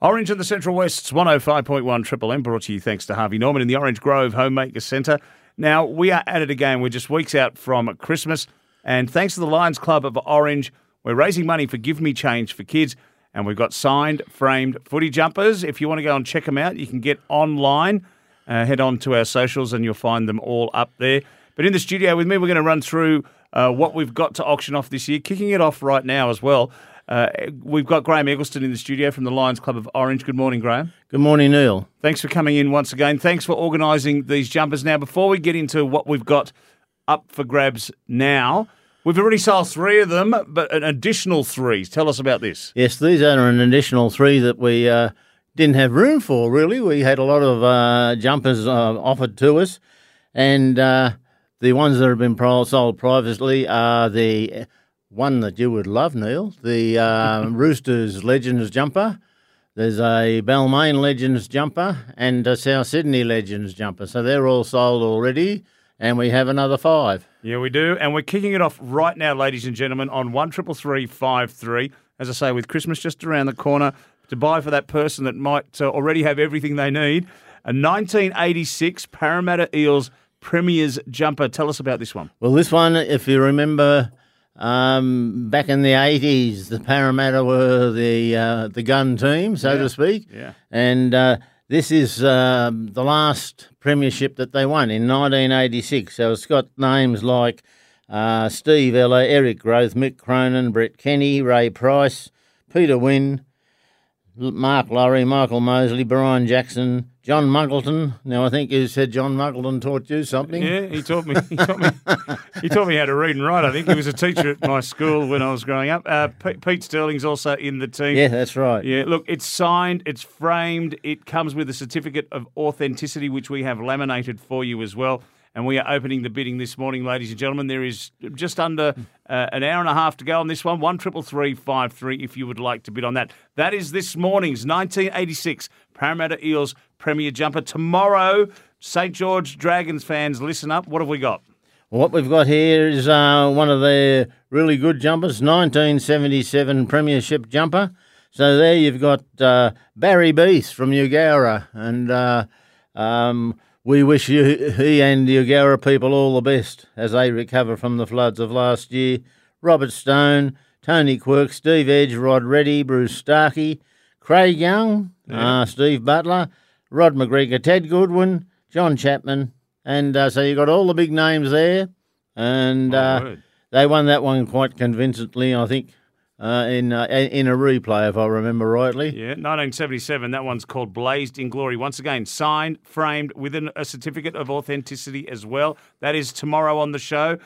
Orange in the Central West's 105.1 Triple M brought to you thanks to Harvey Norman in the Orange Grove Homemaker Centre. Now, we are at it again. We're just weeks out from Christmas. And thanks to the Lions Club of Orange, we're raising money for Give Me Change for kids. And we've got signed, framed footy jumpers. If you want to go and check them out, you can get online. Uh, head on to our socials and you'll find them all up there. But in the studio with me, we're going to run through uh, what we've got to auction off this year, kicking it off right now as well. Uh, we've got Graeme Eggleston in the studio from the Lions Club of Orange. Good morning, Graeme. Good morning, Neil. Thanks for coming in once again. Thanks for organising these jumpers. Now, before we get into what we've got up for grabs now, we've already sold three of them, but an additional three. Tell us about this. Yes, these are an additional three that we uh, didn't have room for, really. We had a lot of uh, jumpers uh, offered to us, and uh, the ones that have been sold privately are the one that you would love, Neil, the uh, Roosters Legends jumper. There's a Balmain Legends jumper and a South Sydney Legends jumper. So they're all sold already, and we have another five. Yeah, we do. And we're kicking it off right now, ladies and gentlemen, on one triple three five three. As I say, with Christmas just around the corner, to buy for that person that might uh, already have everything they need. A 1986 Parramatta Eels Premier's jumper. Tell us about this one. Well, this one, if you remember, um, back in the eighties, the Parramatta were the uh, the gun team, so Yeah. to speak. Yeah. And uh, this is uh, the last premiership that they won in 1986. So it's got names like uh, Steve Ella, Eric Grothe, Mick Cronin, Brett Kenny, Ray Price, Peter Wynn, L- Mark Laurie, Michael Mosley, Brian Jackson, John Muggleton. Now I think you said John Muggleton taught you something. Yeah, he taught me. He taught me. he taught me how to read and write. I think he was a teacher at my school when I was growing up. Uh, P- Pete Sterling's also in the team. Yeah, that's right. Yeah, look, it's signed, it's framed, it comes with a certificate of authenticity, which we have laminated for you as well. And we are opening the bidding this morning, ladies and gentlemen. There is just under uh, an hour and a half to go on this one. One triple three five three. If you would like to bid on that, that is this morning's 1986 Parramatta Eels Premier Jumper. Tomorrow, St George Dragons fans, listen up. What have we got? What we've got here is uh, one of their really good jumpers, 1977 Premiership jumper. So there you've got uh, Barry Beath from Eugowra, and uh, um, we wish you, he and the Eugowra people all the best as they recover from the floods of last year. Robert Stone, Tony Quirk, Steve Edge, Rod Reddy, Bruce Starkey, Craig Young, uh, Steve Butler, Rod McGregor, Ted Goodwin, John Chapman, and uh, so you got all the big names there, and uh, they won that one quite convincingly, I think, uh, in uh, in a replay, if I remember rightly. Yeah, 1977. That one's called Blazed in Glory. Once again, signed, framed, with an, a certificate of authenticity as well. That is tomorrow on the show.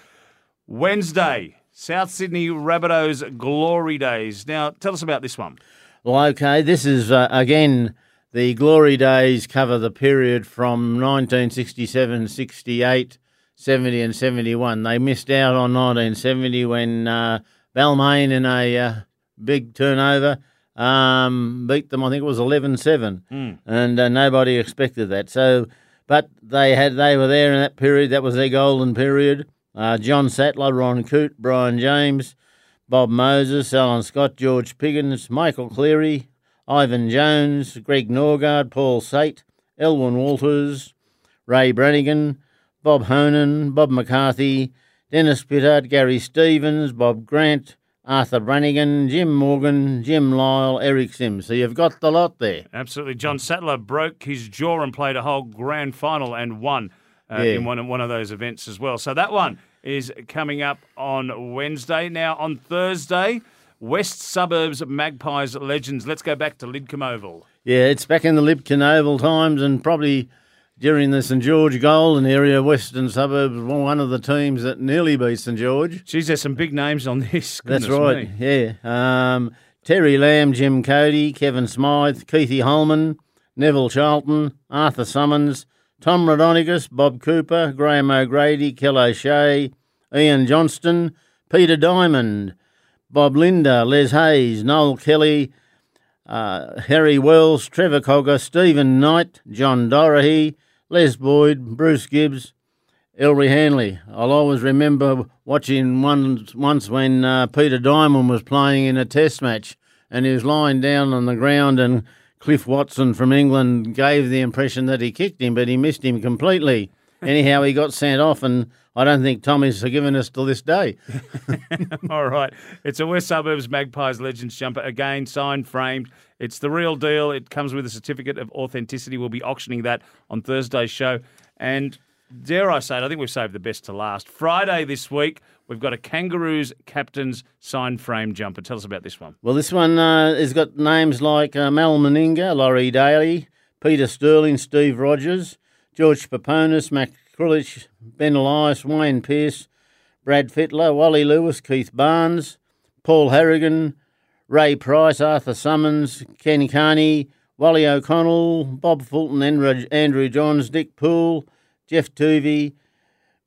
Wednesday, South Sydney Rabbitohs Glory Days. Now, tell us about this one. Well, okay, this is uh, again the glory days cover the period from 1967, 68, 70, and 71. They missed out on 1970 when uh, Balmain in a uh, big turnover um, beat them. I think it was 11-7, and uh, nobody expected that. So, but they had they were there in that period. That was their golden period. Uh, John Sattler, Ron Coote, Brian James. Bob Moses, Alan Scott, George Piggins, Michael Cleary, Ivan Jones, Greg Norgard, Paul Sait, Elwyn Walters, Ray Branighan, Bob Honan, Bob McCarthy, Dennis Pittard, Gary Stevens, Bob Grant, Arthur Branighan, Jim Morgan, Jim Lisle, Eric Simms. So you've got the lot there. Absolutely. John Sattler broke his jaw and played a whole grand final and won uh, Yeah. in one, one of those events as well. So that one is coming up on Wednesday. Now, on Thursday, West Suburbs Magpies Legends. Let's go back to Lidcombe Oval. Yeah, it's back in the Lidcombe Oval times and probably during the St George Golden area, Western Suburbs one of the teams that nearly beat St George. Geez, there's some big names on this. That's right. me. Yeah. Um, Terry Lamb, Jim Cody, Kevin Smythe, Keithy Holman, Neville Charlton, Arthur Summons, Tom Raudonikis, Bob Cooper, Graham O'Grady, Kel O'Shea, Ian Johnston, Peter Dimond, Bob Linder, Les Hayes, Noel Kelly, uh, Harry Wells, Trevor Cogger, Stephen Knight, John Dorahy, Les Boyd, Bruce Gibbs, Ellery Hanley. I'll always remember watching once, once when uh, Peter Dimond was playing in a test match and he was lying down on the ground and Cliff Watson from England gave the impression that he kicked him, but he missed him completely. Anyhow, he got sent off, and I don't think Tommy's forgiven us till this day. All right. It's a West Suburbs Magpies Legends jumper. Again, signed, framed. It's the real deal. It comes with a certificate of authenticity. We'll be auctioning that on Thursday's show. And dare I say it, I think we've saved the best to last. Friday this week, we've got a Kangaroos captain's signed frame jumper. Tell us about this one. Well, this one uh, has got names like uh, Mal Meninga, Laurie Daley, Peter Sterling, Steve Rogers, George Peponis, Max Krilich, Ben Elias, Wayne Pearce, Brad Fittler, Wally Lewis, Keith Barnes, Paul Harragon, Ray Price, Arthur Summons, Ken Kearney, Wally O'Connell, Bob Fulton, Andrew Johns, Dick Poole, Geoff Toovey,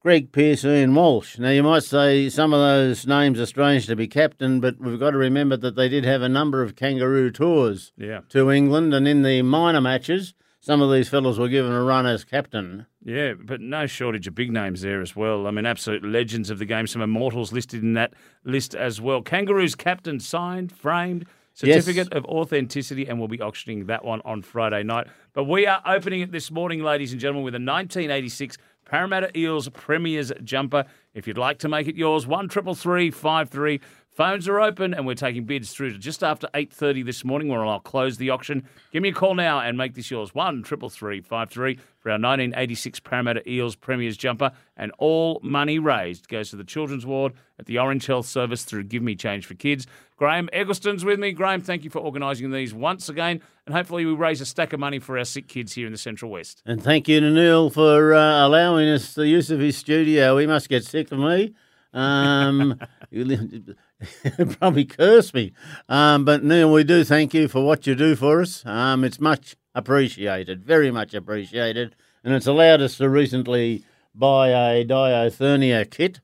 Greg Pierce, Ian Walsh. Now, you might say some of those names are strange to be captain, but we've got to remember that they did have a number of kangaroo tours Yeah. to England, and in the minor matches, some of these fellows were given a run as captain. Yeah, but no shortage of big names there as well. I mean, absolute legends of the game. Some immortals listed in that list as well. Kangaroos captain signed, framed, certificate of authenticity, and we'll be auctioning that one on Friday night. But we are opening it this morning, ladies and gentlemen, with a 1986 Parramatta Eels Premiers jumper. If you'd like to make it yours, one triple three five three. Phones are open, and we're taking bids through to just after eight thirty this morning, where I'll close the auction. Give me a call now and make this yours. One triple three five three for our 1986 Parramatta Eels Premiers jumper, and all money raised goes to the Children's Ward at the Orange Health Service through Give Me Change for Kids. Graeme Eggleston's with me. Graeme, thank you for organising these once again, and hopefully we raise a stack of money for our sick kids here in the Central West. And thank you to Neil for uh, allowing us the use of his studio. He must get sick of me. Um, probably curse me. Um, but Neil, we do thank you for what you do for us. Um, it's much appreciated, very much appreciated. And it's allowed us to recently buy a diathermy kit.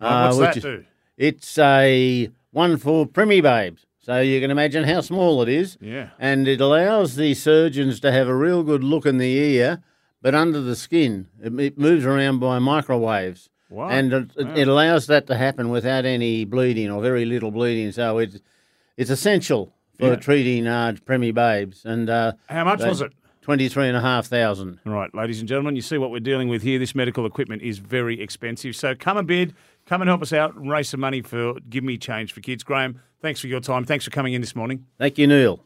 Uh, what's that is- do? It's a one for Premi Babes. So you can imagine how small it is. Yeah. And it allows the surgeons to have a real good look in the ear, but under the skin. It, it moves around by microwaves. Wow. And it, it- it allows that to happen without any bleeding or very little bleeding. So it's, it's essential for Yeah. treating uh, Premi Babes. And uh, How much they- was it? 23,500. Right, ladies and gentlemen, you see what we're dealing with here. This medical equipment is very expensive. So come and bid, come and help us out and raise some money for Give Me Change for Kids. Graeme, thanks for your time. Thanks for coming in this morning. Thank you, Neil.